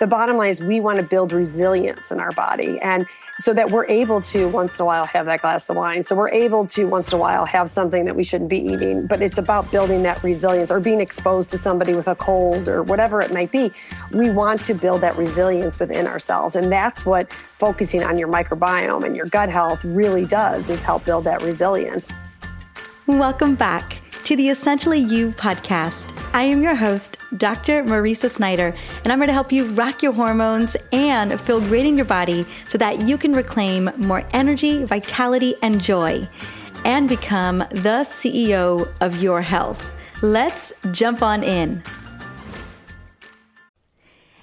the bottom line is we want to build resilience in our body. And so that we're able to once in a while have that glass of wine. So we're able to once in a while have something that we shouldn't be eating, but it's about building that resilience or being exposed to somebody with a cold or whatever it might be. We want to build that resilience within ourselves. And that's what focusing on your microbiome and your gut health really does is help build that resilience. Welcome back to the Essentially You podcast. I am your host, Dr. Mariza Snyder, and I'm here to help you rock your hormones and feel great in your body so that you can reclaim more energy, vitality, and joy and become the CEO of your health. Let's jump on in.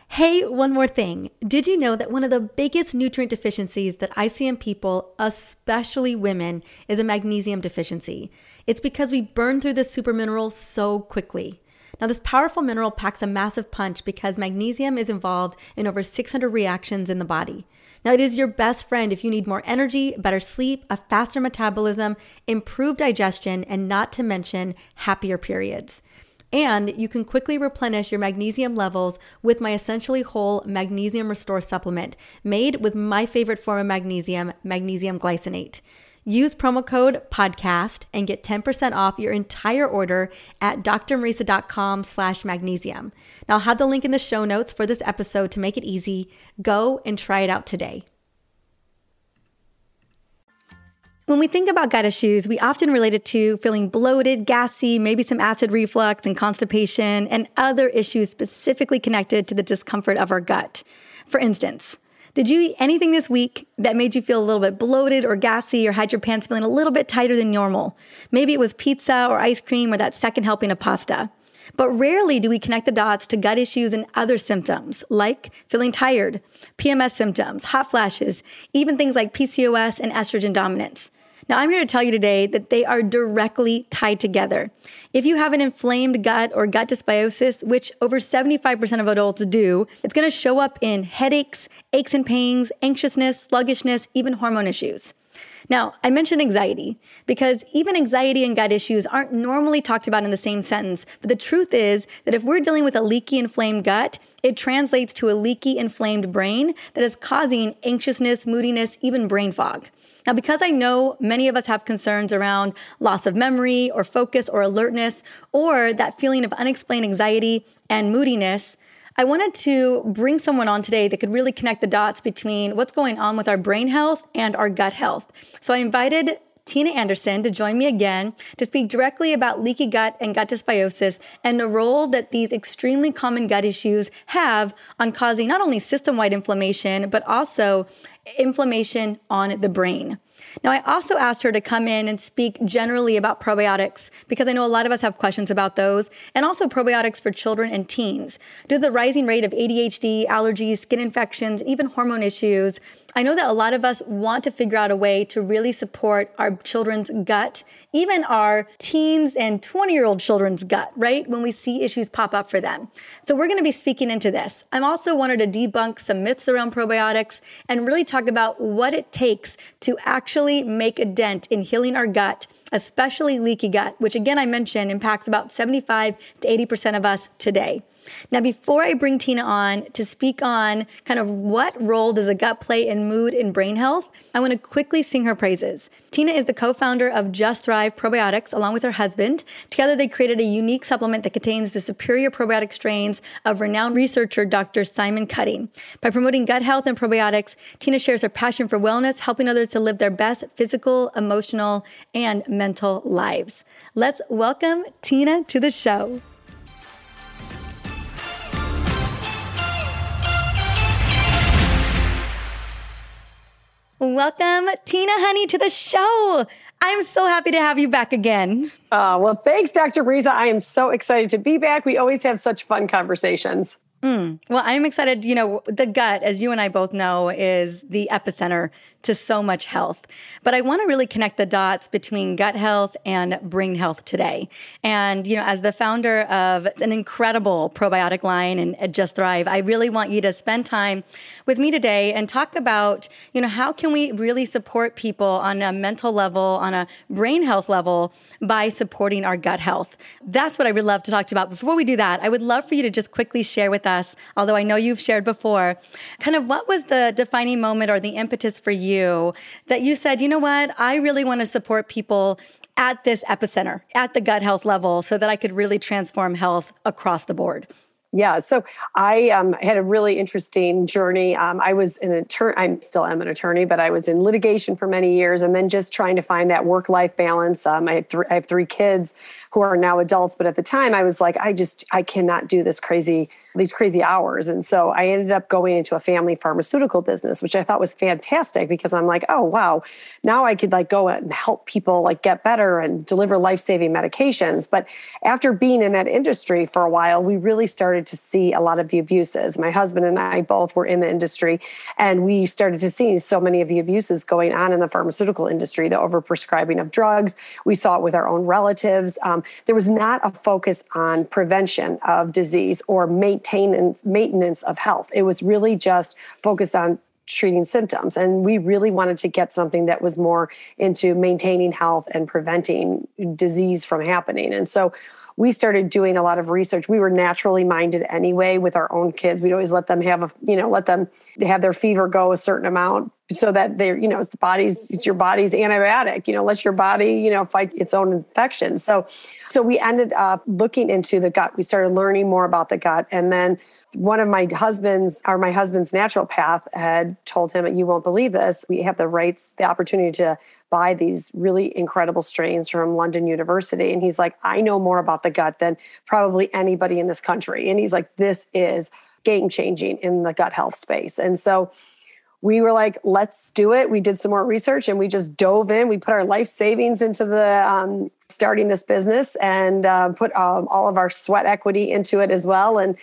Hey, one more thing. Did you know that one of the biggest nutrient deficiencies that I see in people, especially women, is a magnesium deficiency? It's because we burn through this super mineral so quickly. Now, this powerful mineral packs a massive punch because magnesium is involved in over 600 reactions in the body. Now, it is your best friend if you need more energy, better sleep, a faster metabolism, improved digestion, and not to mention happier periods. And you can quickly replenish your magnesium levels with my essentially whole magnesium restore supplement made with my favorite form of magnesium, magnesium glycinate. Use promo code podcast and get 10% off your entire order at drmariza.com slash magnesium. Now I'll have the link in the show notes for this episode to make it easy. Go and try it out today. When we think about gut issues, we often relate it to feeling bloated, gassy, maybe some acid reflux and constipation, and other issues specifically connected to the discomfort of our gut. For instance, did you eat anything this week that made you feel a little bit bloated or gassy or had your pants feeling a little bit tighter than normal? Maybe it was pizza or ice cream or that second helping of pasta. But rarely do we connect the dots to gut issues and other symptoms like feeling tired, PMS symptoms, hot flashes, even things like PCOS and estrogen dominance. Now, I'm here to tell you today that they are directly tied together. If you have an inflamed gut or gut dysbiosis, which over 75% of adults do, it's going to show up in headaches, aches and pains, anxiousness, sluggishness, even hormone issues. Now, I mentioned anxiety because even anxiety and gut issues aren't normally talked about in the same sentence. But the truth is that if we're dealing with a leaky, inflamed gut, it translates to a leaky, inflamed brain that is causing anxiousness, moodiness, even brain fog. Now, because I know many of us have concerns around loss of memory or focus or alertness, or that feeling of unexplained anxiety and moodiness, I wanted to bring someone on today that could really connect the dots between what's going on with our brain health and our gut health. So I invited Tina Anderson to join me again to speak directly about leaky gut and gut dysbiosis and the role that these extremely common gut issues have on causing not only system wide inflammation, but also inflammation on the brain. Now, I also asked her to come in and speak generally about probiotics because I know a lot of us have questions about those, and also probiotics for children and teens. Due to the rising rate of ADHD, allergies, skin infections, even hormone issues, I know that a lot of us want to figure out a way to really support our children's gut, even our teens and 20 year old children's gut, right? When we see issues pop up for them. So we're going to be speaking into this. I'm also wanted to debunk some myths around probiotics and really talk about what it takes to actually make a dent in healing our gut especially leaky gut, which again I mentioned impacts about 75 to 80% of us today. Now, before I bring Tina on to speak on kind of what role does the gut play in mood and brain health, I want to quickly sing her praises. Tina is the co-founder of Just Thrive Probiotics along with her husband. Together they created a unique supplement that contains the superior probiotic strains of renowned researcher Dr. Simon Cutting. By promoting gut health and probiotics, Tina shares her passion for wellness, helping others to live their best physical, emotional, and mental lives. Let's welcome Tina to the show. Welcome, Tina Honey, to the show. I'm so happy to have you back again. Uh, well, thanks, Dr. Mariza. I am so excited to be back. We always have such fun conversations. Mm. Well, I'm excited. You know, the gut, as you and I both know, is the epicenter to so much health. But I want to really connect the dots between gut health and brain health today. And, you know, as the founder of an incredible probiotic line and Just Thrive, I really want you to spend time with me today and talk about, you know, how can we really support people on a mental level, on a brain health level by supporting our gut health. That's what I would love to talk to you about. Before we do that, I would love for you to just quickly share with us, although I know you've shared before, kind of what was the defining moment or the impetus for you that you said, you know what, I really want to support people at this epicenter, at the gut health level, so that I could really transform health across the board? Yeah, so I um, had a really interesting journey. Um, I was an attorney, I still am an attorney, but I was in litigation for many years and then just trying to find that work life balance. Um, I, th- I have three kids who are now adults, but at the time I was like, I just, I cannot do this crazy these crazy hours. And so I ended up going into a family pharmaceutical business, which I thought was fantastic because I'm like, oh wow, now I could like go and help people like get better and deliver life-saving medications. But after being in that industry for a while, we really started to see a lot of the abuses. My husband and I both were in the industry and we started to see so many of the abuses going on in the pharmaceutical industry, the overprescribing of drugs. We saw it with our own relatives. Um, there was not a focus on prevention of disease or maintenance maintenance maintenance of health. It was really just focused on treating symptoms and we really wanted to get something that was more into maintaining health and preventing disease from happening and so we started doing a lot of research we were naturally minded anyway with our own kids we'd always let them have a you know let them have their fever go a certain amount so that they're you know it's the body's it's your body's antibiotic you know let your body you know fight its own infection so so we ended up looking into the gut. We started learning more about the gut. And then one of my husband's or my husband's naturopath had told him, You won't believe this. We have the rights, the opportunity to buy these really incredible strains from London University. And he's like, I know more about the gut than probably anybody in this country. And he's like, This is game changing in the gut health space. And so we were like, let's do it. We did some more research and we just dove in. We put our life savings into the um, starting this business and uh, put um, all of our sweat equity into it as well. And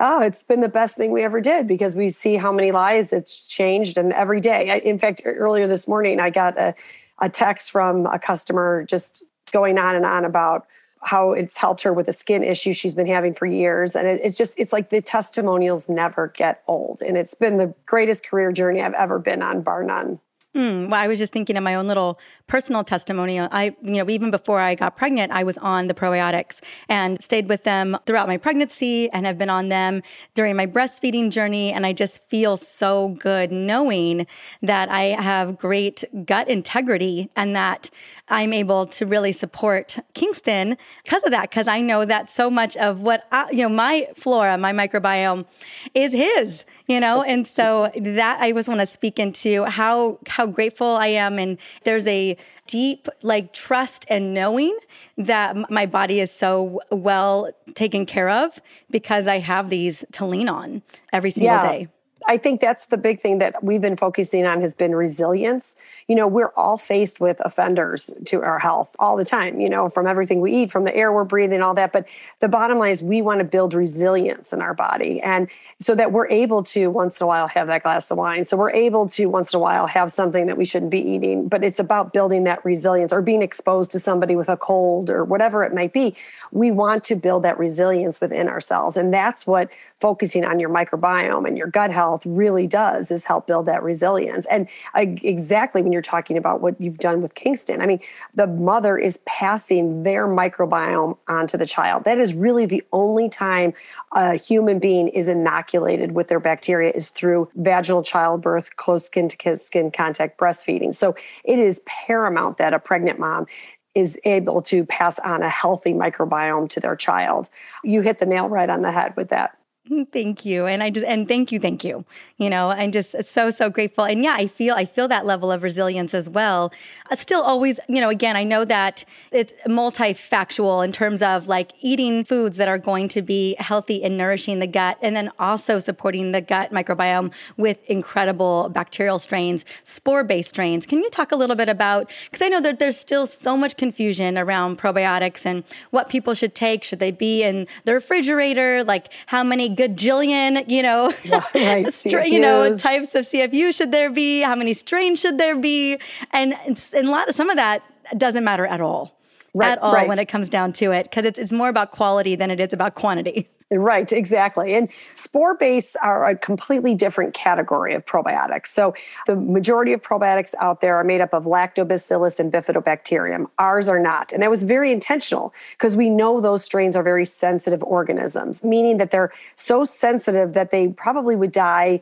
oh, it's been the best thing we ever did because we see how many lives it's changed. And every day, I, in fact, earlier this morning, I got a, a text from a customer just going on and on about how it's helped her with a skin issue she's been having for years. And it, it's just, it's like the testimonials never get old. And it's been the greatest career journey I've ever been on, bar none. Mm, well, I was just thinking of my own little personal testimonial. I, you know, even before I got pregnant, I was on the probiotics and stayed with them throughout my pregnancy and have been on them during my breastfeeding journey. And I just feel so good knowing that I have great gut integrity and that I'm able to really support Kingston because of that. Because I know that so much of what, I, you know, my flora, my microbiome is his, you know, and so that I just want to speak into how, how how grateful I am. And there's a deep like trust and knowing that my body is so well taken care of because I have these to lean on every single yeah. day. I think that's the big thing that we've been focusing on has been resilience. You know, we're all faced with offenders to our health all the time, you know, from everything we eat, from the air we're breathing, all that. But the bottom line is we want to build resilience in our body. And so that we're able to once in a while have that glass of wine. So we're able to once in a while have something that we shouldn't be eating. But it's about building that resilience or being exposed to somebody with a cold or whatever it might be. We want to build that resilience within ourselves. And that's what focusing on your microbiome and your gut health really does is help build that resilience. And uh, exactly when you're talking about what you've done with Kingston, I mean, the mother is passing their microbiome onto the child. That is really the only time a human being is inoculated with their bacteria is through vaginal childbirth, close skin to skin contact breastfeeding. So it is paramount that a pregnant mom is able to pass on a healthy microbiome to their child. You hit the nail right on the head with that. Thank you. And I just and thank you, thank you. You know, I'm just so so grateful. And yeah, I feel I feel that level of resilience as well. I still always, you know, again, I know that it's multifactual in terms of like eating foods that are going to be healthy and nourishing the gut and then also supporting the gut microbiome with incredible bacterial strains, spore-based strains. Can you talk a little bit about cuz I know that there's still so much confusion around probiotics and what people should take, should they be in the refrigerator, like how many gajillion, you know, right, stra- you know, types of CFU should there be? How many strains should there be? And, and a lot of some of that doesn't matter at all. Right, at all right. when it comes down to it because it's, it's more about quality than it is about quantity. Right, exactly. And spore base are a completely different category of probiotics. So the majority of probiotics out there are made up of lactobacillus and bifidobacterium. Ours are not. And that was very intentional because we know those strains are very sensitive organisms, meaning that they're so sensitive that they probably would die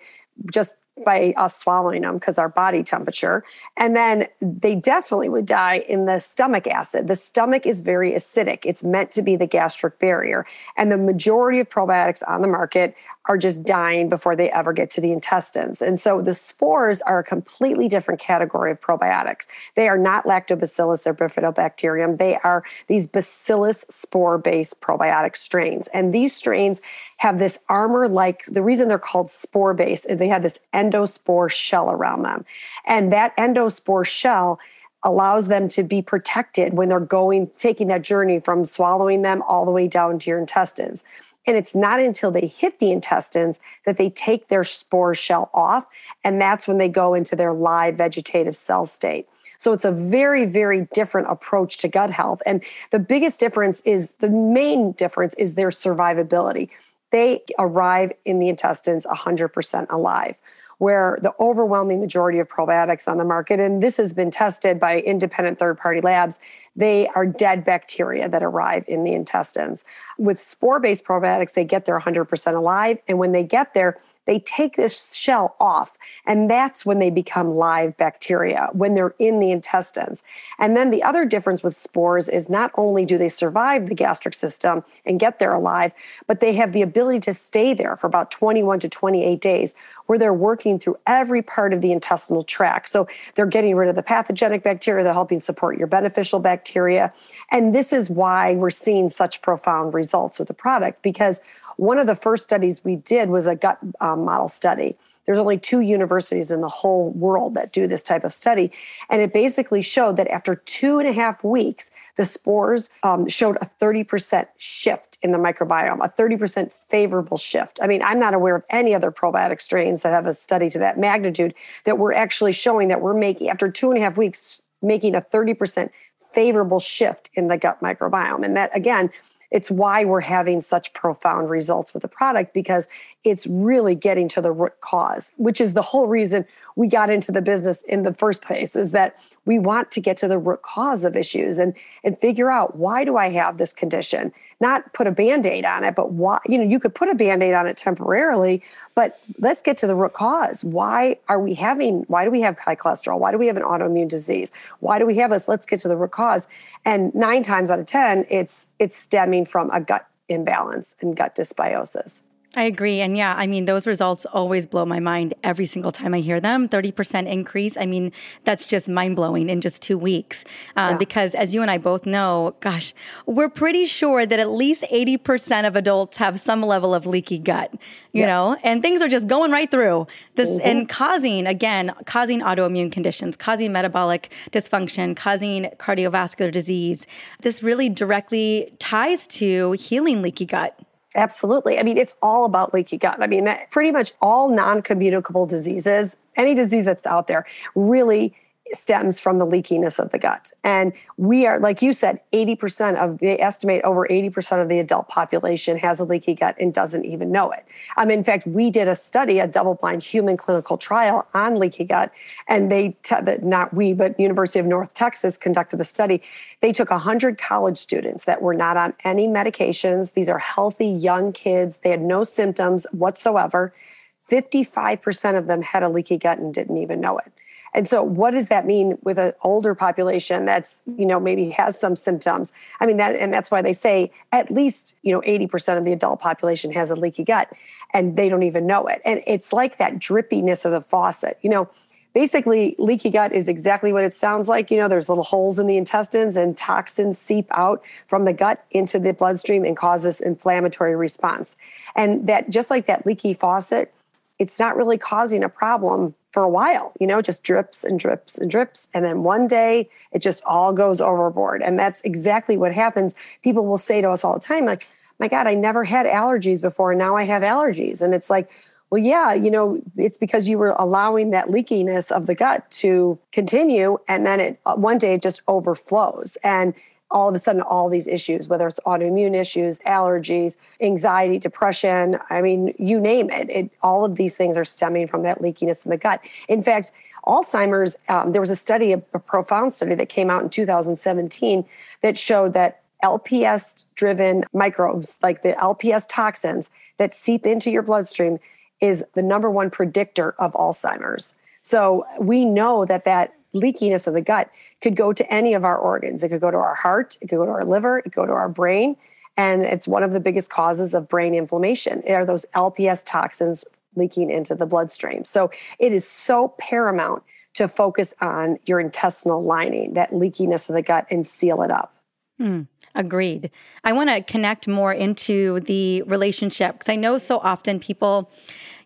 just by us swallowing them because our body temperature. And then they definitely would die in the stomach acid. The stomach is very acidic, it's meant to be the gastric barrier. And the majority of probiotics on the market are just dying before they ever get to the intestines. And so the spores are a completely different category of probiotics. They are not lactobacillus or bifidobacterium. They are these bacillus spore based probiotic strains. And these strains have this armor like the reason they're called spore based they have this endospore shell around them. And that endospore shell allows them to be protected when they're going taking that journey from swallowing them all the way down to your intestines. And it's not until they hit the intestines that they take their spore shell off. And that's when they go into their live vegetative cell state. So it's a very, very different approach to gut health. And the biggest difference is the main difference is their survivability. They arrive in the intestines 100% alive where the overwhelming majority of probiotics on the market, and this has been tested by independent third party labs, they are dead bacteria that arrive in the intestines. With spore based probiotics, they get there 100% alive. And when they get there, they take this shell off and that's when they become live bacteria when they're in the intestines. And then the other difference with spores is not only do they survive the gastric system and get there alive but they have the ability to stay there for about 21 to 28 days where they're working through every part of the intestinal tract. So they're getting rid of the pathogenic bacteria they're helping support your beneficial bacteria. And this is why we're seeing such profound results with the product because one of the first studies we did was a gut um, model study. There's only two universities in the whole world that do this type of study. And it basically showed that after two and a half weeks, the spores um, showed a 30% shift in the microbiome, a 30% favorable shift. I mean, I'm not aware of any other probiotic strains that have a study to that magnitude that we're actually showing that we're making, after two and a half weeks, making a 30% favorable shift in the gut microbiome. And that, again, it's why we're having such profound results with the product because it's really getting to the root cause, which is the whole reason we got into the business in the first place is that we want to get to the root cause of issues and and figure out why do I have this condition? Not put a band-aid on it, but why, you know, you could put a band-aid on it temporarily, but let's get to the root cause. Why are we having why do we have high cholesterol? Why do we have an autoimmune disease? Why do we have this? Let's get to the root cause. And 9 times out of 10, it's it's stemming from a gut imbalance and gut dysbiosis. I agree. And yeah, I mean, those results always blow my mind every single time I hear them. 30% increase. I mean, that's just mind blowing in just two weeks. Um, yeah. Because as you and I both know, gosh, we're pretty sure that at least 80% of adults have some level of leaky gut, you yes. know, and things are just going right through this mm-hmm. and causing, again, causing autoimmune conditions, causing metabolic dysfunction, causing cardiovascular disease. This really directly ties to healing leaky gut. Absolutely. I mean, it's all about leaky gut. I mean, pretty much all non communicable diseases, any disease that's out there, really stems from the leakiness of the gut. And we are, like you said, 80% of, they estimate over 80% of the adult population has a leaky gut and doesn't even know it. Um, in fact, we did a study, a double blind human clinical trial on leaky gut. And they, not we, but University of North Texas conducted the study. They took 100 college students that were not on any medications. These are healthy young kids. They had no symptoms whatsoever. 55% of them had a leaky gut and didn't even know it. And so what does that mean with an older population that's, you know, maybe has some symptoms? I mean, that, and that's why they say at least, you know, 80% of the adult population has a leaky gut and they don't even know it. And it's like that drippiness of the faucet, you know, basically leaky gut is exactly what it sounds like you know there's little holes in the intestines and toxins seep out from the gut into the bloodstream and cause this inflammatory response and that just like that leaky faucet it's not really causing a problem for a while, you know, just drips and drips and drips. And then one day it just all goes overboard. And that's exactly what happens. People will say to us all the time, like, my God, I never had allergies before. And now I have allergies. And it's like, well, yeah, you know, it's because you were allowing that leakiness of the gut to continue. And then it uh, one day it just overflows. And all of a sudden all these issues, whether it's autoimmune issues, allergies, anxiety, depression, I mean, you name it, it all of these things are stemming from that leakiness in the gut. In fact, Alzheimer's, um, there was a study, a, a profound study that came out in 2017 that showed that LPS driven microbes, like the LPS toxins that seep into your bloodstream, is the number one predictor of Alzheimer's. So we know that that leakiness of the gut could go to any of our organs. It could go to our heart, it could go to our liver, it could go to our brain. And it's one of the biggest causes of brain inflammation are those LPS toxins leaking into the bloodstream. So it is so paramount to focus on your intestinal lining, that leakiness of the gut, and seal it up. Hmm. Agreed. I want to connect more into the relationship because I know so often people,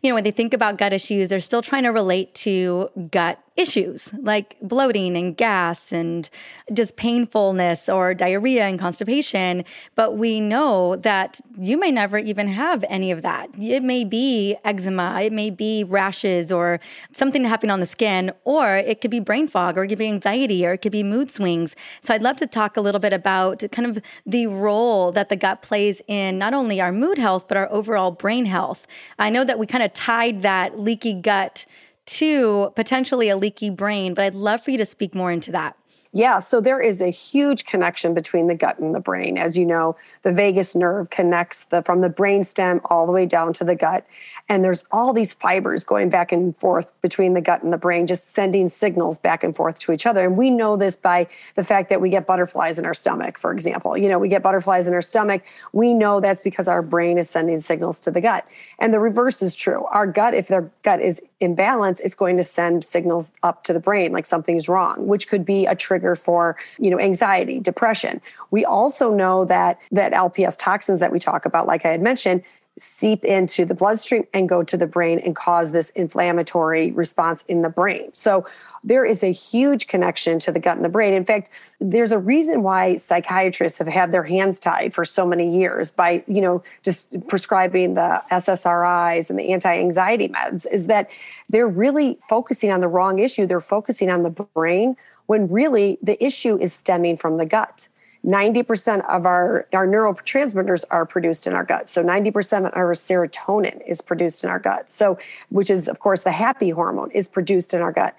you know, when they think about gut issues, they're still trying to relate to gut issues like bloating and gas and just painfulness or diarrhea and constipation. But we know that you may never even have any of that. It may be eczema, it may be rashes or something happening on the skin, or it could be brain fog, or it could be anxiety, or it could be mood swings. So I'd love to talk a little bit about kind of the role that the gut plays in not only our mood health, but our overall brain health. I know that we kind of tied that leaky gut to potentially a leaky brain, but I'd love for you to speak more into that. Yeah, so there is a huge connection between the gut and the brain. As you know, the vagus nerve connects the from the brain stem all the way down to the gut. And there's all these fibers going back and forth between the gut and the brain, just sending signals back and forth to each other. And we know this by the fact that we get butterflies in our stomach, for example. You know, we get butterflies in our stomach. We know that's because our brain is sending signals to the gut. And the reverse is true. Our gut, if their gut is imbalance, it's going to send signals up to the brain like something's wrong, which could be a trigger for, you know, anxiety, depression. We also know that that LPS toxins that we talk about, like I had mentioned, seep into the bloodstream and go to the brain and cause this inflammatory response in the brain. So there is a huge connection to the gut and the brain. In fact, there's a reason why psychiatrists have had their hands tied for so many years by, you know, just prescribing the SSRIs and the anti-anxiety meds is that they're really focusing on the wrong issue. They're focusing on the brain when really the issue is stemming from the gut. 90% of our, our neurotransmitters are produced in our gut. So 90% of our serotonin is produced in our gut. So, which is, of course, the happy hormone is produced in our gut.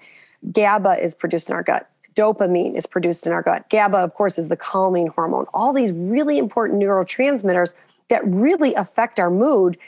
GABA is produced in our gut. Dopamine is produced in our gut. GABA, of course, is the calming hormone. All these really important neurotransmitters that really affect our mood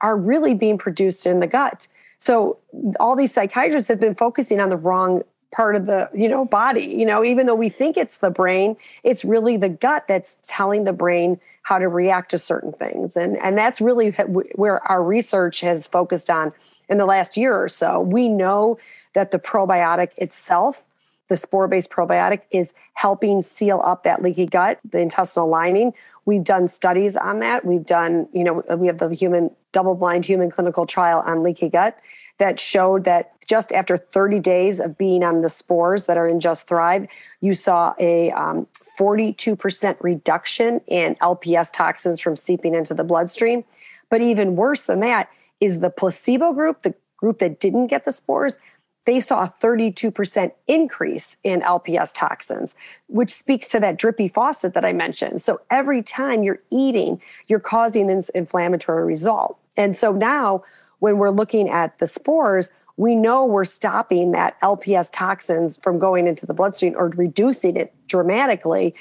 are really being produced in the gut. So all these psychiatrists have been focusing on the wrong part of the you know body you know even though we think it's the brain it's really the gut that's telling the brain how to react to certain things and and that's really where our research has focused on in the last year or so we know that the probiotic itself the spore-based probiotic is helping seal up that leaky gut the intestinal lining we've done studies on that we've done you know we have the human double-blind human clinical trial on leaky gut that showed that just after 30 days of being on the spores that are in Just Thrive, you saw a um, 42% reduction in LPS toxins from seeping into the bloodstream. But even worse than that is the placebo group, the group that didn't get the spores, they saw a 32% increase in LPS toxins, which speaks to that drippy faucet that I mentioned. So every time you're eating, you're causing this inflammatory result. And so now, when we're looking at the spores, we know we're stopping that LPS toxins from going into the bloodstream or reducing it dramatically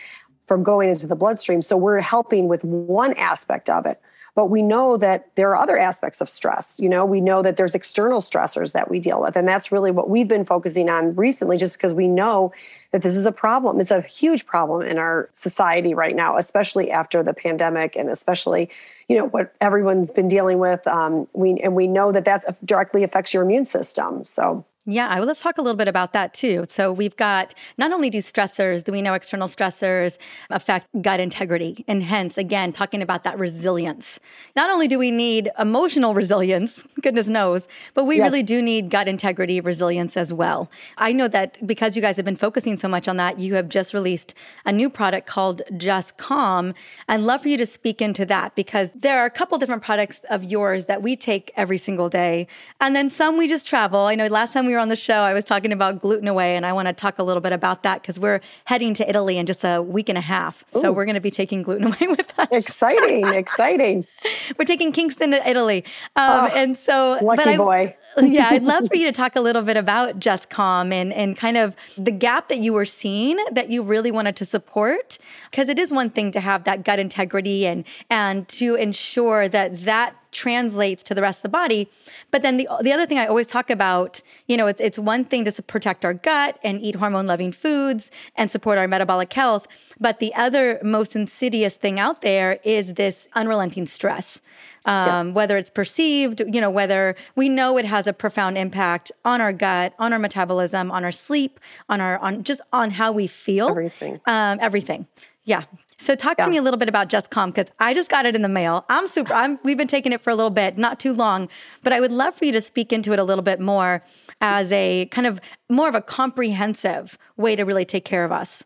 from going into the bloodstream. So we're helping with one aspect of it. But we know that there are other aspects of stress. You know, we know that there's external stressors that we deal with. And that's really what we've been focusing on recently, just because we know that this is a problem. It's a huge problem in our society right now, especially after the pandemic and especially you know what everyone's been dealing with. Um, we and we know that that directly affects your immune system. So yeah, well, let's talk a little bit about that too. So, we've got not only do stressors, do we know external stressors affect gut integrity? And hence, again, talking about that resilience. Not only do we need emotional resilience, goodness knows, but we yes. really do need gut integrity resilience as well. I know that because you guys have been focusing so much on that, you have just released a new product called Just Calm. I'd love for you to speak into that because there are a couple different products of yours that we take every single day. And then some we just travel. I know last time we were were on the show, I was talking about gluten away, and I want to talk a little bit about that because we're heading to Italy in just a week and a half. Ooh. So we're going to be taking gluten away with us. Exciting, exciting. we're taking Kingston to Italy, um, oh, and so lucky I, boy. yeah, I'd love for you to talk a little bit about Just Calm and and kind of the gap that you were seeing that you really wanted to support because it is one thing to have that gut integrity and and to ensure that that translates to the rest of the body. But then the the other thing I always talk about, you know, it's it's one thing to protect our gut and eat hormone loving foods and support our metabolic health, but the other most insidious thing out there is this unrelenting stress. Um, yeah. Whether it's perceived, you know, whether we know it has a profound impact on our gut, on our metabolism, on our sleep, on our on just on how we feel. Everything. Um, everything. Yeah. So talk yeah. to me a little bit about Just Calm because I just got it in the mail. I'm super. I'm. We've been taking it for a little bit, not too long, but I would love for you to speak into it a little bit more as a kind of more of a comprehensive way to really take care of us.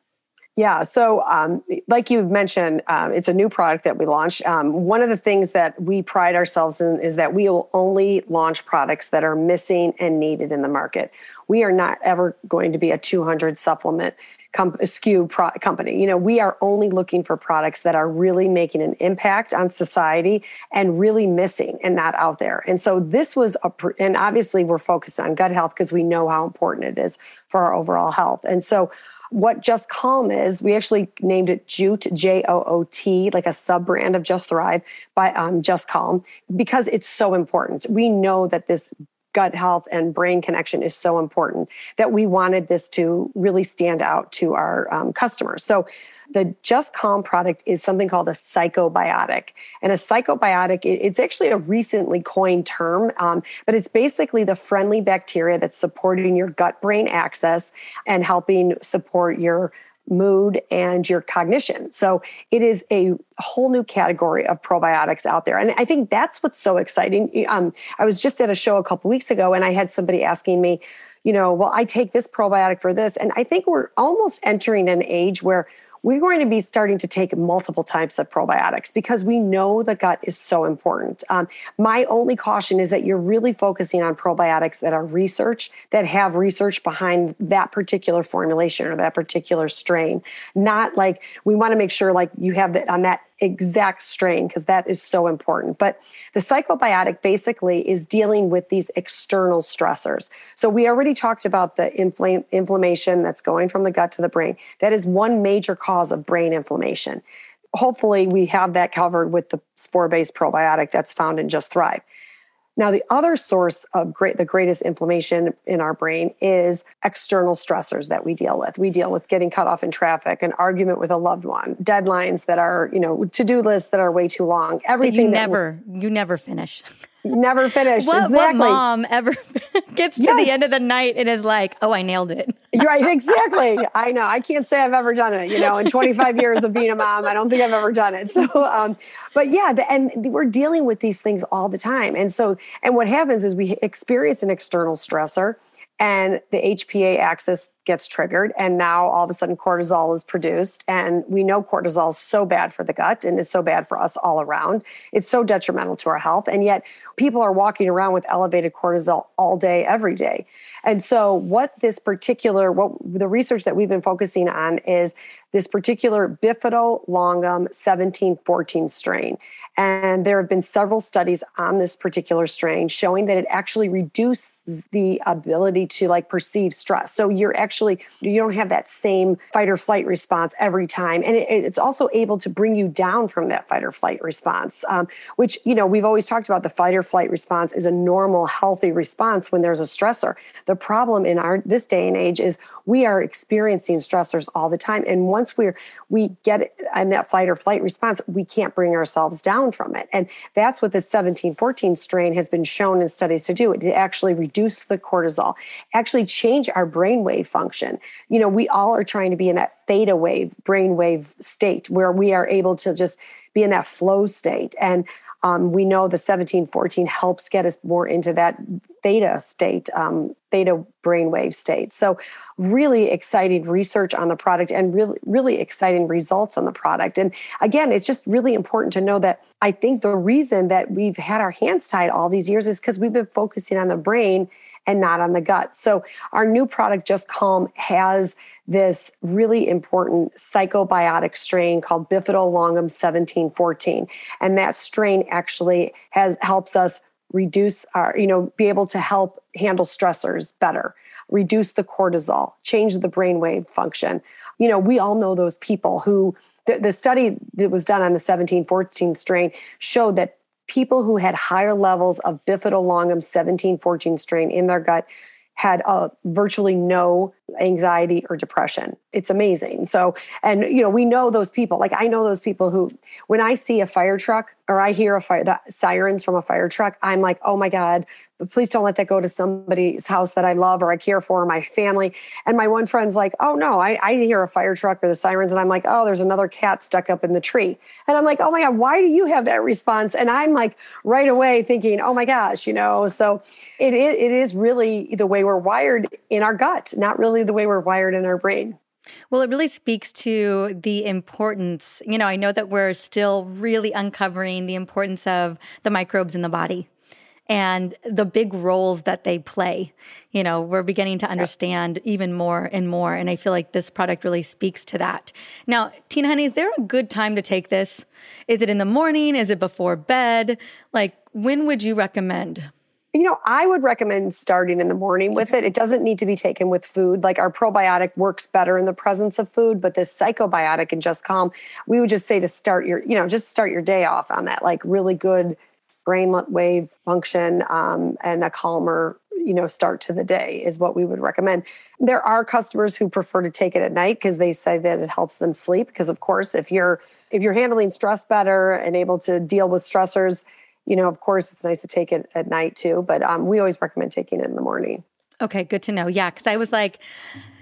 Yeah. So, um, like you mentioned, um, it's a new product that we launched. Um, one of the things that we pride ourselves in is that we will only launch products that are missing and needed in the market. We are not ever going to be a 200 supplement com- SKU pro- company. You know, we are only looking for products that are really making an impact on society and really missing and not out there. And so this was a, pr- and obviously we're focused on gut health because we know how important it is for our overall health. And so what Just Calm is, we actually named it Jute, J O O T, like a sub brand of Just Thrive by um, Just Calm, because it's so important. We know that this gut health and brain connection is so important that we wanted this to really stand out to our um, customers. So the Just Calm product is something called a psychobiotic. And a psychobiotic, it's actually a recently coined term, um, but it's basically the friendly bacteria that's supporting your gut brain axis and helping support your mood, and your cognition. So it is a whole new category of probiotics out there. And I think that's what's so exciting. Um, I was just at a show a couple weeks ago and I had somebody asking me, you know, well, I take this probiotic for this. And I think we're almost entering an age where we're going to be starting to take multiple types of probiotics because we know the gut is so important. Um, my only caution is that you're really focusing on probiotics that are research, that have research behind that particular formulation or that particular strain. Not like we want to make sure like you have it on that exact strain because that is so important. But the psychobiotic basically is dealing with these external stressors. So we already talked about the infl- inflammation that's going from the gut to the brain. That is one major cause of brain inflammation. Hopefully, we have that covered with the spore based probiotic that's found in Just Thrive. Now, the other source of great, the greatest inflammation in our brain is external stressors that we deal with. We deal with getting cut off in traffic, an argument with a loved one, deadlines that are, you know, to-do lists that are way too long. Everything that you never, you never finish. never finish. What, exactly. what mom ever gets to yes. the end of the night and is like, "Oh, I nailed it." right, exactly. I know. I can't say I've ever done it. You know, in 25 years of being a mom, I don't think I've ever done it. So, um, but yeah, the, and we're dealing with these things all the time. And so, and what happens is we experience an external stressor and the HPA axis gets triggered and now all of a sudden cortisol is produced. And we know cortisol is so bad for the gut and it's so bad for us all around. It's so detrimental to our health and yet people are walking around with elevated cortisol all day every day. And so what this particular what the research that we've been focusing on is this particular bifido longum 1714 strain and there have been several studies on this particular strain showing that it actually reduces the ability to like perceive stress. So you're actually, you don't have that same fight or flight response every time. And it, it's also able to bring you down from that fight or flight response, um, which, you know, we've always talked about the fight or flight response is a normal, healthy response when there's a stressor. The problem in our this day and age is we are experiencing stressors all the time. And once we're, we get in that fight or flight response, we can't bring ourselves down from it. And that's what the 1714 strain has been shown in studies to do. It actually reduce the cortisol, actually change our brainwave function. You know, we all are trying to be in that theta wave brainwave state where we are able to just be in that flow state. And um, we know the 1714 helps get us more into that theta state, um, theta brainwave state. So, really exciting research on the product and really, really exciting results on the product. And again, it's just really important to know that I think the reason that we've had our hands tied all these years is because we've been focusing on the brain and not on the gut. So our new product, Just Calm, has this really important psychobiotic strain called Bifido longum 1714. And that strain actually has helps us reduce our, you know, be able to help handle stressors better, reduce the cortisol, change the brainwave function. You know, we all know those people who the, the study that was done on the 1714 strain showed that people who had higher levels of Bifido longum 1714 strain in their gut had uh, virtually no anxiety or depression. It's amazing. So, and you know, we know those people. Like I know those people who, when I see a fire truck or I hear a fire, the sirens from a fire truck, I'm like, oh my god, please don't let that go to somebody's house that I love or I care for, my family. And my one friend's like, oh no, I, I hear a fire truck or the sirens, and I'm like, oh, there's another cat stuck up in the tree. And I'm like, oh my god, why do you have that response? And I'm like, right away thinking, oh my gosh, you know. So it it is really the way we're wired in our gut, not really the way we're wired in our brain. Well, it really speaks to the importance. You know, I know that we're still really uncovering the importance of the microbes in the body and the big roles that they play. You know, we're beginning to understand even more and more. And I feel like this product really speaks to that. Now, Tina Honey, is there a good time to take this? Is it in the morning? Is it before bed? Like, when would you recommend? You know, I would recommend starting in the morning with it. It doesn't need to be taken with food. Like our probiotic works better in the presence of food, but this psychobiotic and just calm, we would just say to start your, you know, just start your day off on that like really good brain wave function um, and a calmer, you know, start to the day is what we would recommend. There are customers who prefer to take it at night because they say that it helps them sleep. Because of course, if you're if you're handling stress better and able to deal with stressors, you know, of course, it's nice to take it at night too, but um, we always recommend taking it in the morning. Okay, good to know. Yeah, because I was like,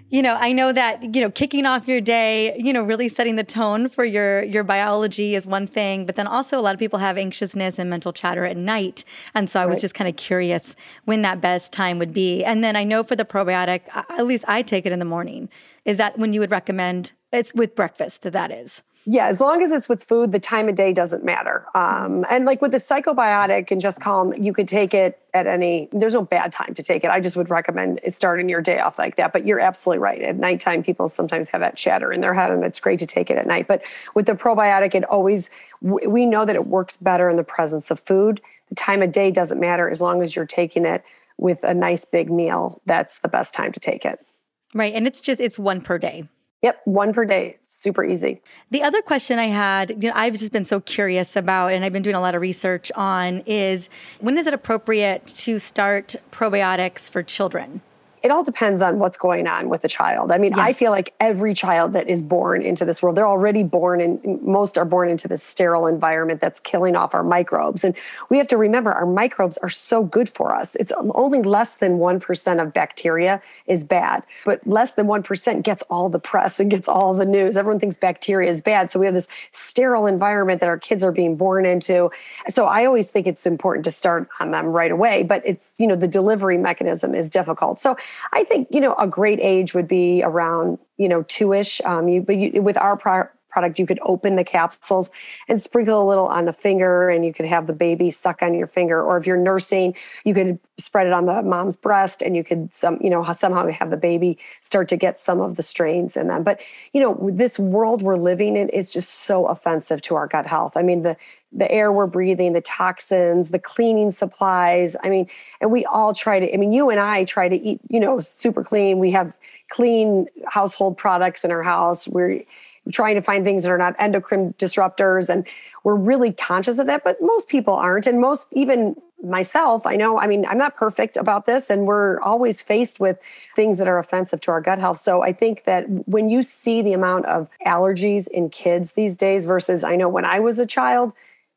you know, I know that you know, kicking off your day, you know, really setting the tone for your your biology is one thing, but then also a lot of people have anxiousness and mental chatter at night, and so I was just kind of curious when that best time would be. And then I know for the probiotic, at least I take it in the morning. Is that when you would recommend? It's with breakfast. That that is. Yeah, as long as it's with food, the time of day doesn't matter. Um, and like with the psychobiotic and just calm, you could take it at any. There's no bad time to take it. I just would recommend starting your day off like that. But you're absolutely right. At nighttime, people sometimes have that chatter in their head, and it's great to take it at night. But with the probiotic, it always we know that it works better in the presence of food. The time of day doesn't matter as long as you're taking it with a nice big meal. That's the best time to take it. Right, and it's just it's one per day. Yep, one per day. Super easy. The other question I had, you know, I've just been so curious about, and I've been doing a lot of research on, is when is it appropriate to start probiotics for children? It all depends on what's going on with the child. I mean, yeah. I feel like every child that is born into this world, they're already born and most are born into this sterile environment that's killing off our microbes. And we have to remember our microbes are so good for us. It's um, only less than 1% of bacteria is bad, but less than 1% gets all the press and gets all the news. Everyone thinks bacteria is bad. So we have this sterile environment that our kids are being born into. So I always think it's important to start on them right away, but it's, you know, the delivery mechanism is difficult. So I think you know a great age would be around you know two ish. Um, you but you, with our pro- product, you could open the capsules and sprinkle a little on the finger, and you could have the baby suck on your finger. Or if you're nursing, you could spread it on the mom's breast, and you could some you know somehow have the baby start to get some of the strains in them. But you know this world we're living in is just so offensive to our gut health. I mean the the air we're breathing, the toxins, the cleaning supplies. I mean, and we all try to, I mean, you and I try to eat, you know, super clean. We have clean household products in our house. We're trying to find things that are not endocrine disruptors. And we're really conscious of that, but most people aren't. And most, even myself, I know, I mean, I'm not perfect about this, and we're always faced with things that are offensive to our gut health. So I think that when you see the amount of allergies in kids these days versus I know when I was a child,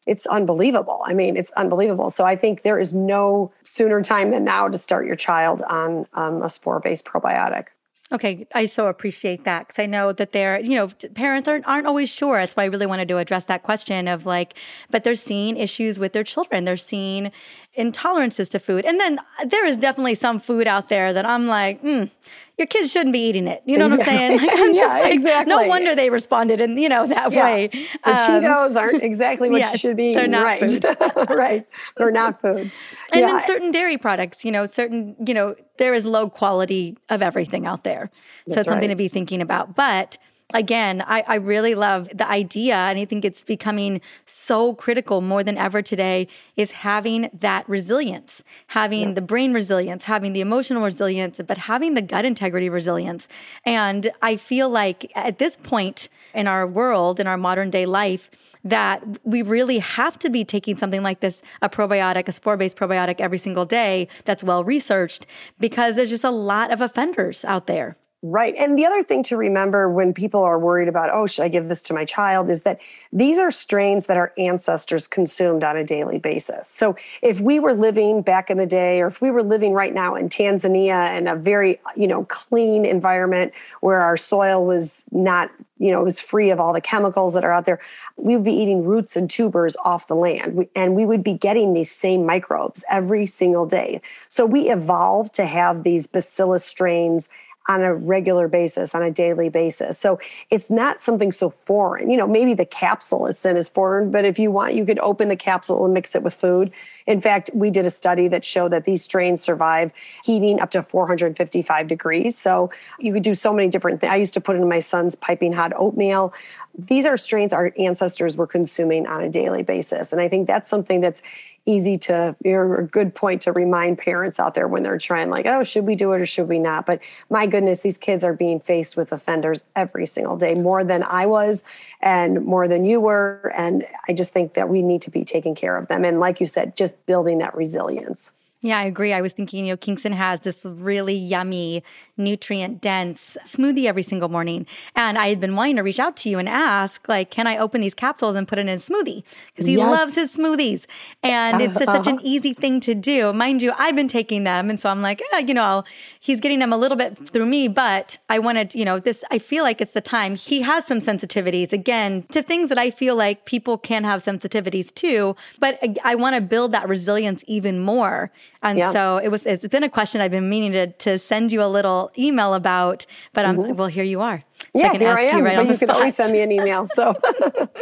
it's unbelievable. I mean, it's unbelievable. So I think there is no sooner time than now to start your child on um, a spore based probiotic. Okay, I so appreciate that because I know that they're, you know, parents aren't aren't always sure. That's why I really wanted to address that question of like, but they're seeing issues with their children. They're seeing intolerances to food, and then there is definitely some food out there that I'm like, mm, your kids shouldn't be eating it. You know exactly. what I'm saying? Like, I'm yeah, like, exactly. No wonder they responded in you know that yeah. way. The um, Cheetos aren't exactly what yeah, you should be. They're not right. food. right. They're not food. And yeah. then certain dairy products, you know, certain you know, there is low quality of everything out there. That's so it's something right. to be thinking about. But again, I, I really love the idea, and I think it's becoming so critical more than ever today is having that resilience, having yeah. the brain resilience, having the emotional resilience, but having the gut integrity resilience. And I feel like at this point in our world, in our modern day life, that we really have to be taking something like this a probiotic, a spore based probiotic every single day that's well researched because there's just a lot of offenders out there. Right. And the other thing to remember when people are worried about, oh, should I give this to my child, is that these are strains that our ancestors consumed on a daily basis. So if we were living back in the day, or if we were living right now in Tanzania in a very, you know, clean environment where our soil was not, you know, it was free of all the chemicals that are out there, we would be eating roots and tubers off the land. And we would be getting these same microbes every single day. So we evolved to have these bacillus strains on a regular basis, on a daily basis. So it's not something so foreign. You know, maybe the capsule it's in is foreign, but if you want, you could open the capsule and mix it with food. In fact, we did a study that showed that these strains survive heating up to 455 degrees. So you could do so many different things. I used to put in my son's piping hot oatmeal. These are strains our ancestors were consuming on a daily basis. And I think that's something that's easy to or a good point to remind parents out there when they're trying like oh should we do it or should we not? But my goodness these kids are being faced with offenders every single day more than i was and more than you were. And i just think that we need to be taking care of them. And like you said just building that resilience yeah, I agree. I was thinking, you know, Kingston has this really yummy, nutrient dense smoothie every single morning. And I had been wanting to reach out to you and ask, like, can I open these capsules and put it in a smoothie? Because he yes. loves his smoothies. And it's uh, such an easy thing to do. Mind you, I've been taking them. And so I'm like, eh, you know, he's getting them a little bit through me, but I wanted, you know, this, I feel like it's the time. He has some sensitivities, again, to things that I feel like people can have sensitivities to, but I, I want to build that resilience even more. And yeah. so it was, it's been a question I've been meaning to, to send you a little email about, but I'm, mm-hmm. well, here you are. So yeah, I can here ask I am, you right on the you can always send me an email. So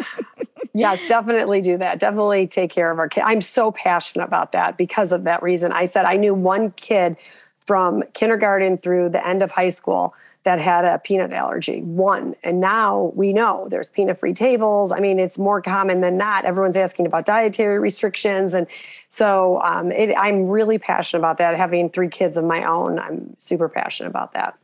yes, definitely do that. Definitely take care of our kids. I'm so passionate about that because of that reason. I said I knew one kid from kindergarten through the end of high school that had a peanut allergy, one. And now we know there's peanut free tables. I mean, it's more common than not. Everyone's asking about dietary restrictions. And so um, it, I'm really passionate about that. Having three kids of my own, I'm super passionate about that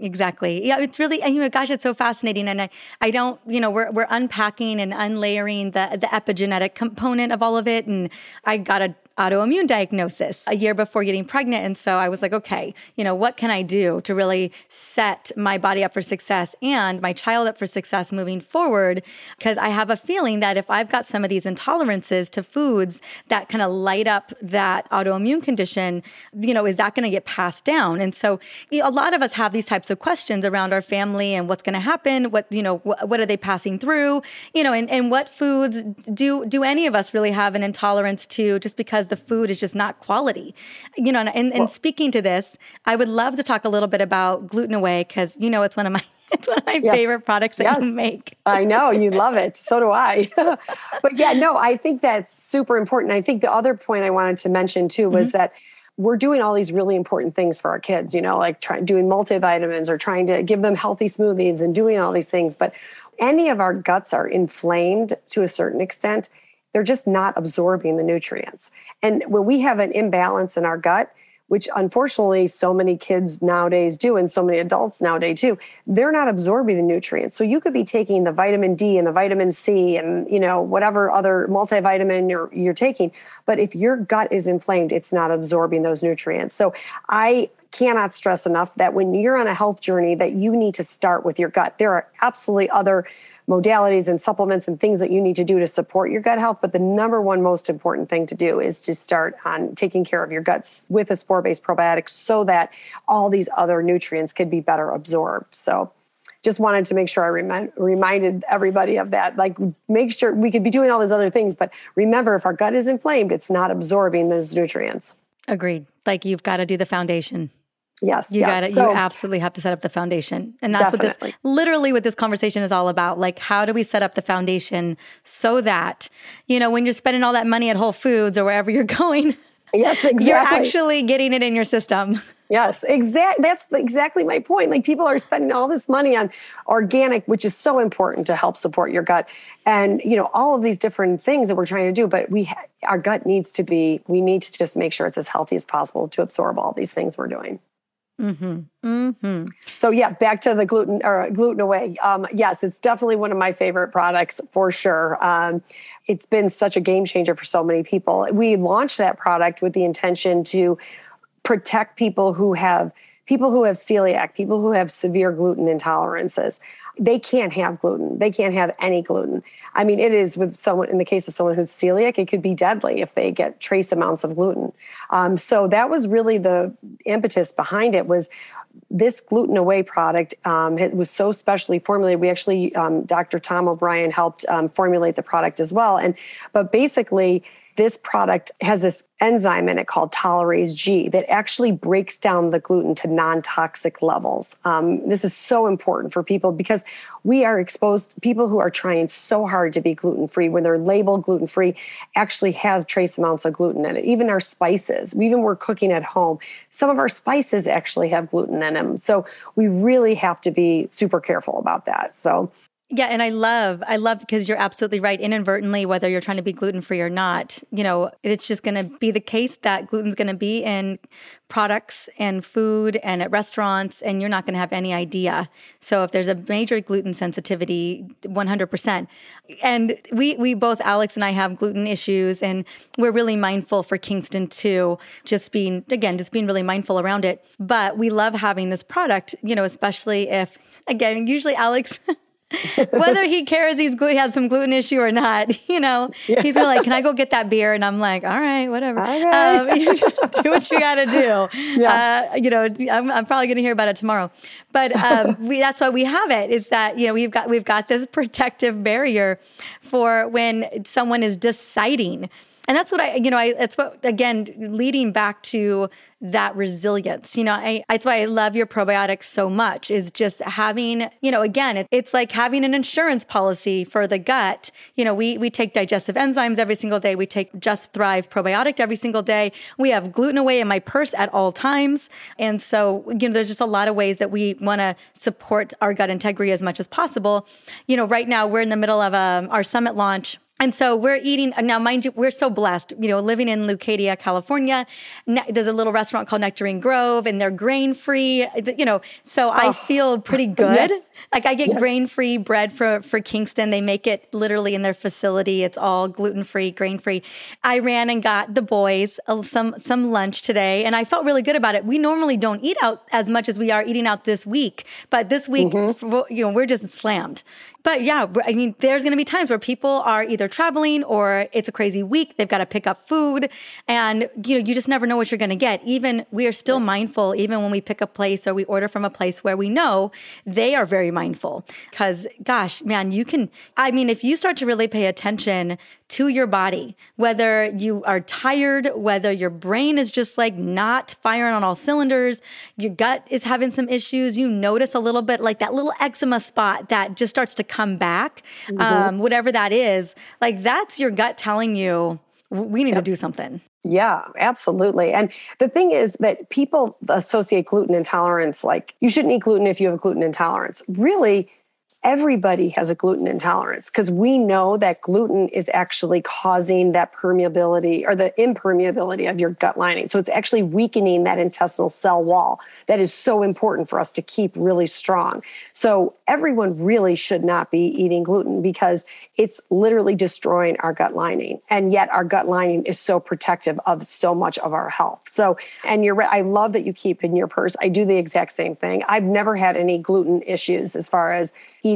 exactly yeah it's really and you know gosh it's so fascinating and i i don't you know we're, we're unpacking and unlayering the the epigenetic component of all of it and i got a autoimmune diagnosis a year before getting pregnant. And so I was like, okay, you know, what can I do to really set my body up for success and my child up for success moving forward? Because I have a feeling that if I've got some of these intolerances to foods that kind of light up that autoimmune condition, you know, is that going to get passed down? And so a lot of us have these types of questions around our family and what's going to happen. What, you know, wh- what are they passing through? You know, and, and what foods do, do any of us really have an intolerance to just because because the food is just not quality. You know, and, and, well, speaking to this, I would love to talk a little bit about gluten away because you know it's one of my it's one of my yes. favorite products that yes. you make. I know you love it. So do I. but yeah, no, I think that's super important. I think the other point I wanted to mention too was mm-hmm. that we're doing all these really important things for our kids, you know, like trying doing multivitamins or trying to give them healthy smoothies and doing all these things. But any of our guts are inflamed to a certain extent, they're just not absorbing the nutrients. And when we have an imbalance in our gut, which unfortunately so many kids nowadays do and so many adults nowadays too they're not absorbing the nutrients. So you could be taking the vitamin d and the vitamin c and you know whatever other multivitamin you're, you're taking. But if your gut is inflamed it's not absorbing those nutrients. So i cannot stress enough that when you're on a health journey that you need to start with your gut. There are absolutely other modalities and supplements and things that you need to do to support your gut health. But the number one most important thing to do is to start on taking care of your guts with a spore based probiotic so that all these other nutrients can be better absorbed. So, just wanted to make sure I remind, reminded everybody of that. Like, make sure we could be doing all these other things, but remember, if our gut is inflamed, it's not absorbing those nutrients. Agreed. Like, you've got to do the foundation. Yes, you yes. got it. So, you absolutely have to set up the foundation, and that's definitely. what this literally what this conversation is all about. Like, how do we set up the foundation so that you know when you're spending all that money at Whole Foods or wherever you're going, yes, exactly. you're actually getting it in your system. Yes, exact. That's exactly my point. Like people are spending all this money on organic, which is so important to help support your gut, and you know all of these different things that we're trying to do. But we, ha- our gut needs to be. We need to just make sure it's as healthy as possible to absorb all these things we're doing. Mm-hmm. Mm-hmm. So yeah, back to the gluten or gluten away. Um, yes, it's definitely one of my favorite products for sure. Um, it's been such a game changer for so many people. We launched that product with the intention to protect people who have people who have celiac, people who have severe gluten intolerances. They can't have gluten. They can't have any gluten. I mean, it is with someone in the case of someone who's celiac, it could be deadly if they get trace amounts of gluten. Um, so that was really the impetus behind it. Was this gluten away product um, it was so specially formulated. We actually, um, Dr. Tom O'Brien helped um, formulate the product as well. And but basically, this product has this enzyme in it called tolerase G that actually breaks down the gluten to non toxic levels. Um, this is so important for people because we are exposed, people who are trying so hard to be gluten free, when they're labeled gluten free, actually have trace amounts of gluten in it. Even our spices, even we're cooking at home, some of our spices actually have gluten in them. So we really have to be super careful about that. So yeah, and I love, I love because you're absolutely right. Inadvertently, whether you're trying to be gluten free or not, you know, it's just going to be the case that gluten's going to be in products and food and at restaurants, and you're not going to have any idea. So if there's a major gluten sensitivity, 100%. And we we both Alex and I have gluten issues, and we're really mindful for Kingston too. Just being again, just being really mindful around it. But we love having this product, you know, especially if again, usually Alex. whether he cares he's he has some gluten issue or not, you know, yeah. he's gonna like, can I go get that beer? And I'm like, all right, whatever. Okay. Um, do what you got to do. Yeah. Uh, you know, I'm, I'm, probably gonna hear about it tomorrow, but um, we, that's why we have it. Is that you know we've got we've got this protective barrier for when someone is deciding and that's what I, you know, I, that's what, again, leading back to that resilience, you know, I, that's why I love your probiotics so much is just having, you know, again, it, it's like having an insurance policy for the gut. You know, we, we take digestive enzymes every single day. We take Just Thrive probiotic every single day. We have gluten away in my purse at all times. And so, you know, there's just a lot of ways that we want to support our gut integrity as much as possible. You know, right now we're in the middle of um, our summit launch and so we're eating now, mind you, we're so blessed, you know, living in Leucadia, California. There's a little restaurant called Nectarine Grove, and they're grain free, you know. So oh. I feel pretty good. Yes. Like I get grain free bread for for Kingston. They make it literally in their facility. It's all gluten free, grain free. I ran and got the boys some some lunch today, and I felt really good about it. We normally don't eat out as much as we are eating out this week, but this week, mm-hmm. you know, we're just slammed. But yeah, I mean, there's going to be times where people are either traveling or it's a crazy week. They've got to pick up food, and you know, you just never know what you're going to get. Even we are still mindful, even when we pick a place or we order from a place where we know they are very mindful. Because, gosh, man, you can. I mean, if you start to really pay attention to your body, whether you are tired, whether your brain is just like not firing on all cylinders, your gut is having some issues, you notice a little bit like that little eczema spot that just starts to come back, mm-hmm. um, whatever that is, like that's your gut telling you we need yep. to do something. Yeah, absolutely. And the thing is that people associate gluten intolerance like you shouldn't eat gluten if you have a gluten intolerance. Really, everybody has a gluten intolerance because we know that gluten is actually causing that permeability or the impermeability of your gut lining. So it's actually weakening that intestinal cell wall that is so important for us to keep really strong. So everyone really should not be eating gluten because it's literally destroying our gut lining. And yet our gut lining is so protective of so much of our health. So, and you're right. I love that you keep in your purse. I do the exact same thing. I've never had any gluten issues as far as eating,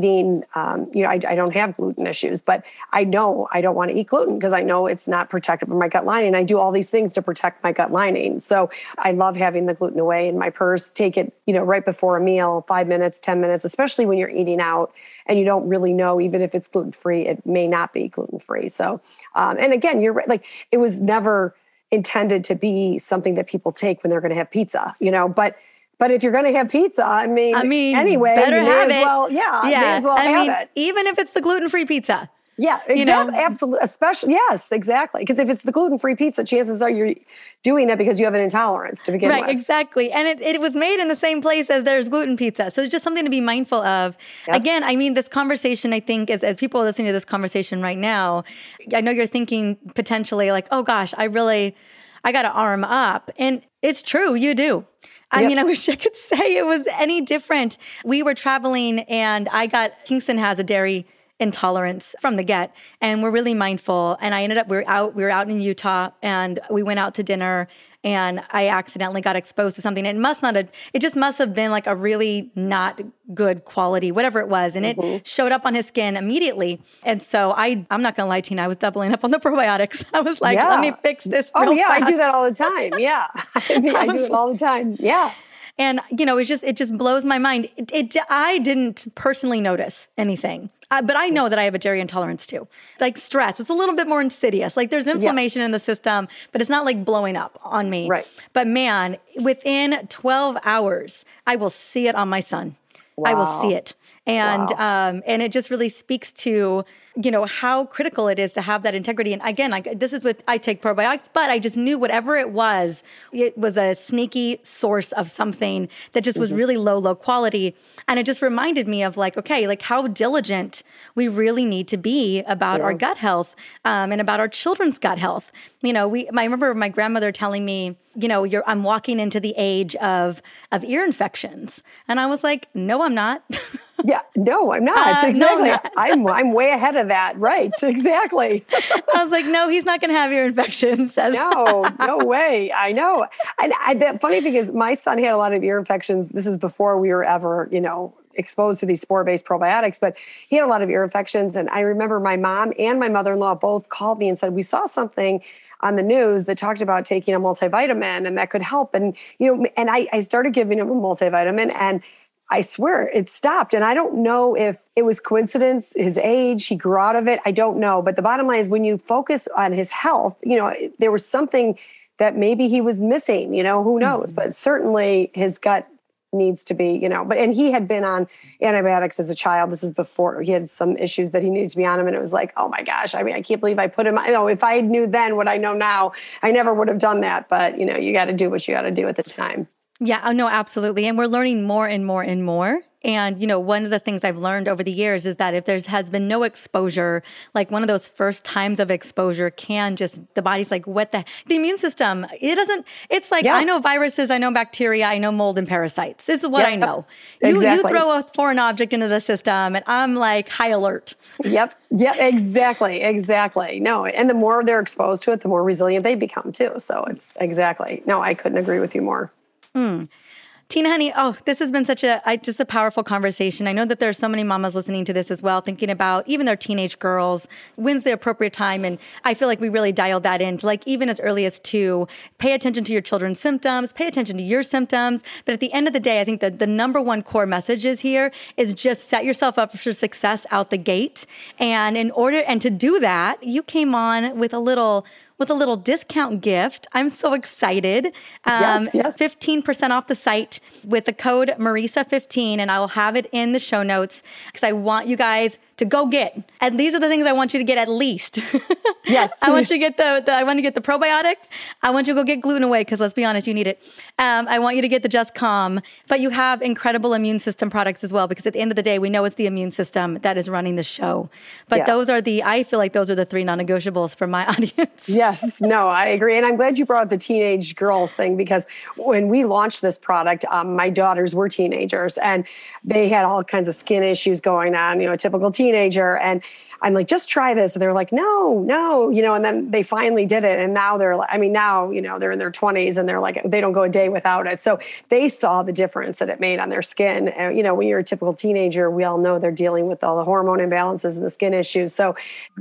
um, you know, I, I, don't have gluten issues, but I know I don't want to eat gluten because I know it's not protective of my gut lining. I do all these things to protect my gut lining. So I love having the gluten away in my purse, take it, you know, right before a meal, five minutes, 10 minutes, especially when you're eating out and you don't really know, even if it's gluten free, it may not be gluten free. So, um, and again, you're right, like it was never intended to be something that people take when they're going to have pizza, you know, but But if you're going to have pizza, I mean, I mean, anyway, better you may have as it. well, yeah, yeah. may as well I have mean, it. even if it's the gluten free pizza. Yeah, exactly. You know? Absolutely. Especially, yes, exactly. Because if it's the gluten free pizza, chances are you're doing that because you have an intolerance to begin Right, with. exactly. And it, it was made in the same place as there's gluten pizza. So it's just something to be mindful of. Yep. Again, I mean, this conversation, I think, as, as people are listening to this conversation right now, I know you're thinking potentially like, oh gosh, I really, I got to arm up. And it's true, you do. I Yep. mean, I wish I could say it was any different. We were traveling and I got, Kingston has a dairy intolerance from the get and we're really mindful and i ended up we were out we were out in utah and we went out to dinner and i accidentally got exposed to something. It must not have it just must have been like a really not good quality whatever it was and it mm-hmm. showed up on his skin immediately. And so i i'm not gonna lie tina i was doubling up on the probiotics. I was like let me fix this Oh yeah, I do that all the time. Yeah, I mean, I do it all the time. Yeah, and you know it's just it just blows my mind. It, it i didn't personally notice anything uh, but i know that i have a dairy intolerance too. Like stress it's a little bit more insidious. Like there's inflammation in the system but it's not like blowing up on me. Right. but man within 12 hours i will see it on my son. I will see it, and um, and it just really speaks to you know how critical it is to have that integrity. And again, I, this is what I take probiotics, but I just knew whatever it was, it was a sneaky source of something that just was really low, low quality. And it just reminded me of like, okay, like how diligent we really need to be about our gut health um, and about our children's gut health. You know, we I remember my grandmother telling me, you know, you're I'm walking into the age of of ear infections, and I was like, no, I'm not. yeah. No, I'm not. Uh, no, exactly. not. I'm I'm way ahead of that. Right. Exactly. I was like, no, he's not going to have ear infections. No, no way. I know. And I, the funny thing is, my son had a lot of ear infections. This is before we were ever, you know, exposed to these spore-based probiotics. But he had a lot of ear infections, and I remember my mom and my mother-in-law both called me and said we saw something on the news that talked about taking a multivitamin and that could help. And you know, and I, I started giving him a multivitamin and. I swear it stopped. And I don't know if it was coincidence, his age, he grew out of it. I don't know. But the bottom line is when you focus on his health, you know, there was something that maybe he was missing, you know, who mm-hmm. knows? But certainly his gut needs to be, you know, but and he had been on antibiotics as a child. This is before he had some issues that he needed to be on them. And it was like, oh my gosh, I mean, I can't believe I put him on. You know, if I knew then what I know now, I never would have done that. But you know, you got to do what you got to do at the time. Yeah, oh no, absolutely. And we're learning more and more and more. And you know, one of the things I've learned over the years is that if there's has been no exposure, like one of those first times of exposure can just the body's like, what the the immune system, it doesn't it's like Yeah. I know viruses, I know bacteria, I know mold and parasites. This is what I know. You you throw a foreign object into the system and I'm like high alert. Yep. Yeah, exactly. Exactly. No, and the more they're exposed to it, the more resilient they become too. So it's exactly. No, I couldn't agree with you more. Hmm. Tina, honey, oh, this has been such a I, just a powerful conversation. I know that there's so many mamas listening to this as well, thinking about even their teenage girls. When's the appropriate time? And I feel like we really dialed that in like even as early as two. Pay attention to your children's symptoms. Pay attention to your symptoms. But at the end of the day, I think that the number one core message is here is just set yourself up for success out the gate. And in order and to do that, you came on with a little with a little discount gift. I'm so excited. Um, Yes, yes. 15% off the site with the code Mariza15, and I will have it in the show notes because I want you guys to go get. And these are the things I want you to get at least. Yes. I want you to get the, the I want you to get the probiotic. I want you to go get gluten away because let's be honest, you need it. Um, I want you to get the Just Calm, but you have incredible immune system products as well because at the end of the day, we know it's the immune system that is running the show. But Yeah. those are the I feel like those are the three non-negotiables for my audience. Yes, no, I agree. And I'm glad you brought up the teenage girls thing because when we launched this product, um, my daughters were teenagers and they had all kinds of skin issues going on, you know, a typical teenager. And I'm like, just try this. And they're like, no, no, you know, and then they finally did it. And now they're like, I mean, now, you know, they're in their 20s and they're like, they don't go a day without it. So they saw the difference that it made on their skin. And, you know, when you're a typical teenager, we all know they're dealing with all the hormone imbalances and the skin issues. So,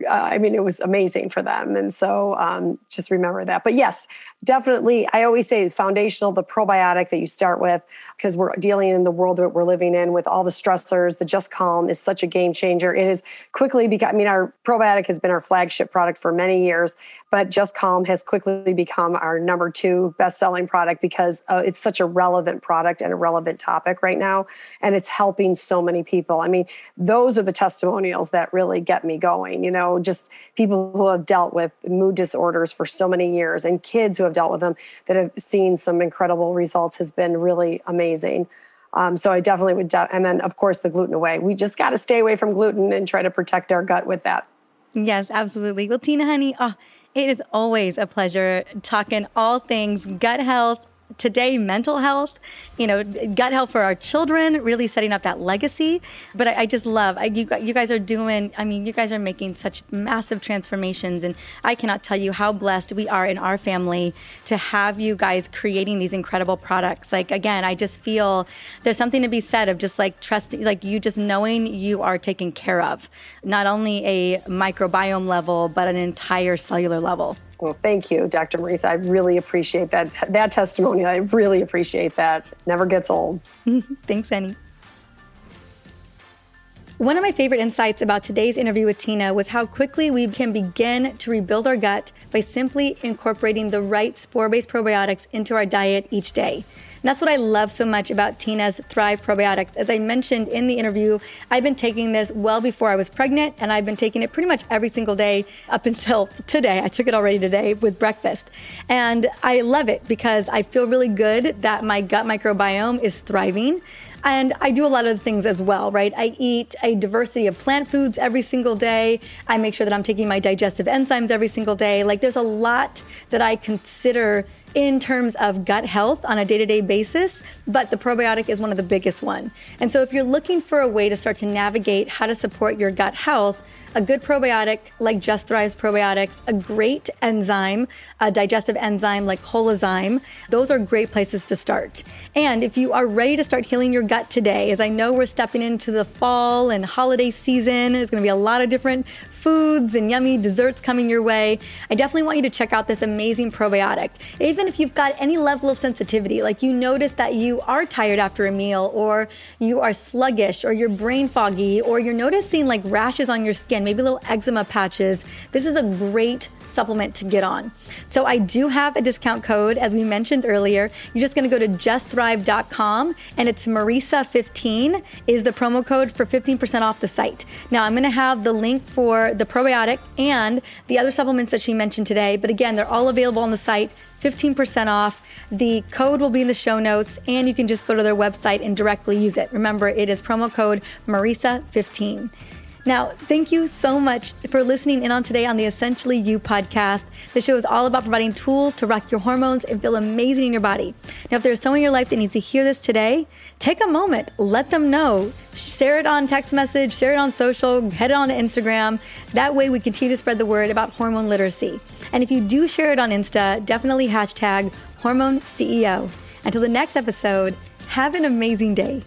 uh, I mean, it was amazing for them. And so um, just remember that. But yes, definitely, I always say foundational, the probiotic that you start with, because we're dealing in the world that we're living in with all the stressors. The Just Calm is such a game changer. It has quickly become, I mean, our probiotic has been our flagship product for many years, but Just Calm has quickly become our number two best selling product because uh, it's such a relevant product and a relevant topic right now. And it's helping so many people. I mean, those are the testimonials that really get me going. You know, just people who have dealt with mood disorders for so many years and kids who have dealt with them that have seen some incredible results has been really amazing. Um, so I definitely would, de- and then of course the gluten away. We just got to stay away from gluten and try to protect our gut with that. Yes, absolutely. Well, Tina, honey, oh, it is always a pleasure talking all things gut health, today mental health you know gut health for our children really setting up that legacy. But i, I just love I, you, you guys are doing i mean you guys are making such massive transformations. And i cannot tell you how blessed we are in our family to have you guys creating these incredible products. Like again i just feel there's something to be said of just like trusting like you just knowing you are taken care of. Not only a microbiome level but an entire cellular level well, thank you, Dr. Mariza. I really appreciate that that testimony. I really appreciate that. Never gets old. Thanks, Annie. One of my favorite insights about today's interview with Tina was how quickly we can begin to rebuild our gut by simply incorporating the right spore based probiotics into our diet each day. And that's what I love so much about Tina's Thrive probiotics. As I mentioned in the interview, I've been taking this well before I was pregnant, and I've been taking it pretty much every single day up until today. I took it already today with breakfast. And I love it because I feel really good that my gut microbiome is thriving. And I do a lot of things as well, right? I eat a diversity of plant foods every single day. I make sure that I'm taking my digestive enzymes every single day. Like there's a lot that I consider in terms of gut health on a day-to-day basis, but the probiotic is one of the biggest one. And so if you're looking for a way to start to navigate how to support your gut health, a good probiotic like Just Thrive's probiotics, a great enzyme, a digestive enzyme like Holozyme, those are great places to start. And if you are ready to start healing your gut today, as I know we're stepping into the fall and holiday season, there's going to be a lot of different foods and yummy desserts coming your way, I definitely want you to check out this amazing probiotic. Even if you've got any level of sensitivity, like you notice that you are tired after a meal, or you are sluggish, or you're brain foggy, or you're noticing like rashes on your skin, maybe little eczema patches, this is a great supplement to get on. So I do have a discount code, as we mentioned earlier. You're just going to go to justthrive.com and it's Mariza15 is the promo code for 15% off the site. Now I'm going to have the link for the probiotic and the other supplements that she mentioned today. But again, they're all available on the site. 15% off. The code will be in the show notes, and you can just go to their website and directly use it. Remember, it is promo code Mariza15. Now, thank you so much for listening in on today on the Essentially You podcast. The show is all about providing tools to rock your hormones and feel amazing in your body. Now, if there's someone in your life that needs to hear this today, take a moment, let them know. Share it on text message, share it on social, head on to Instagram. That way, we continue to spread the word about hormone literacy. And if you do share it on Insta, definitely hashtag hormone CEO. Until the next episode, have an amazing day.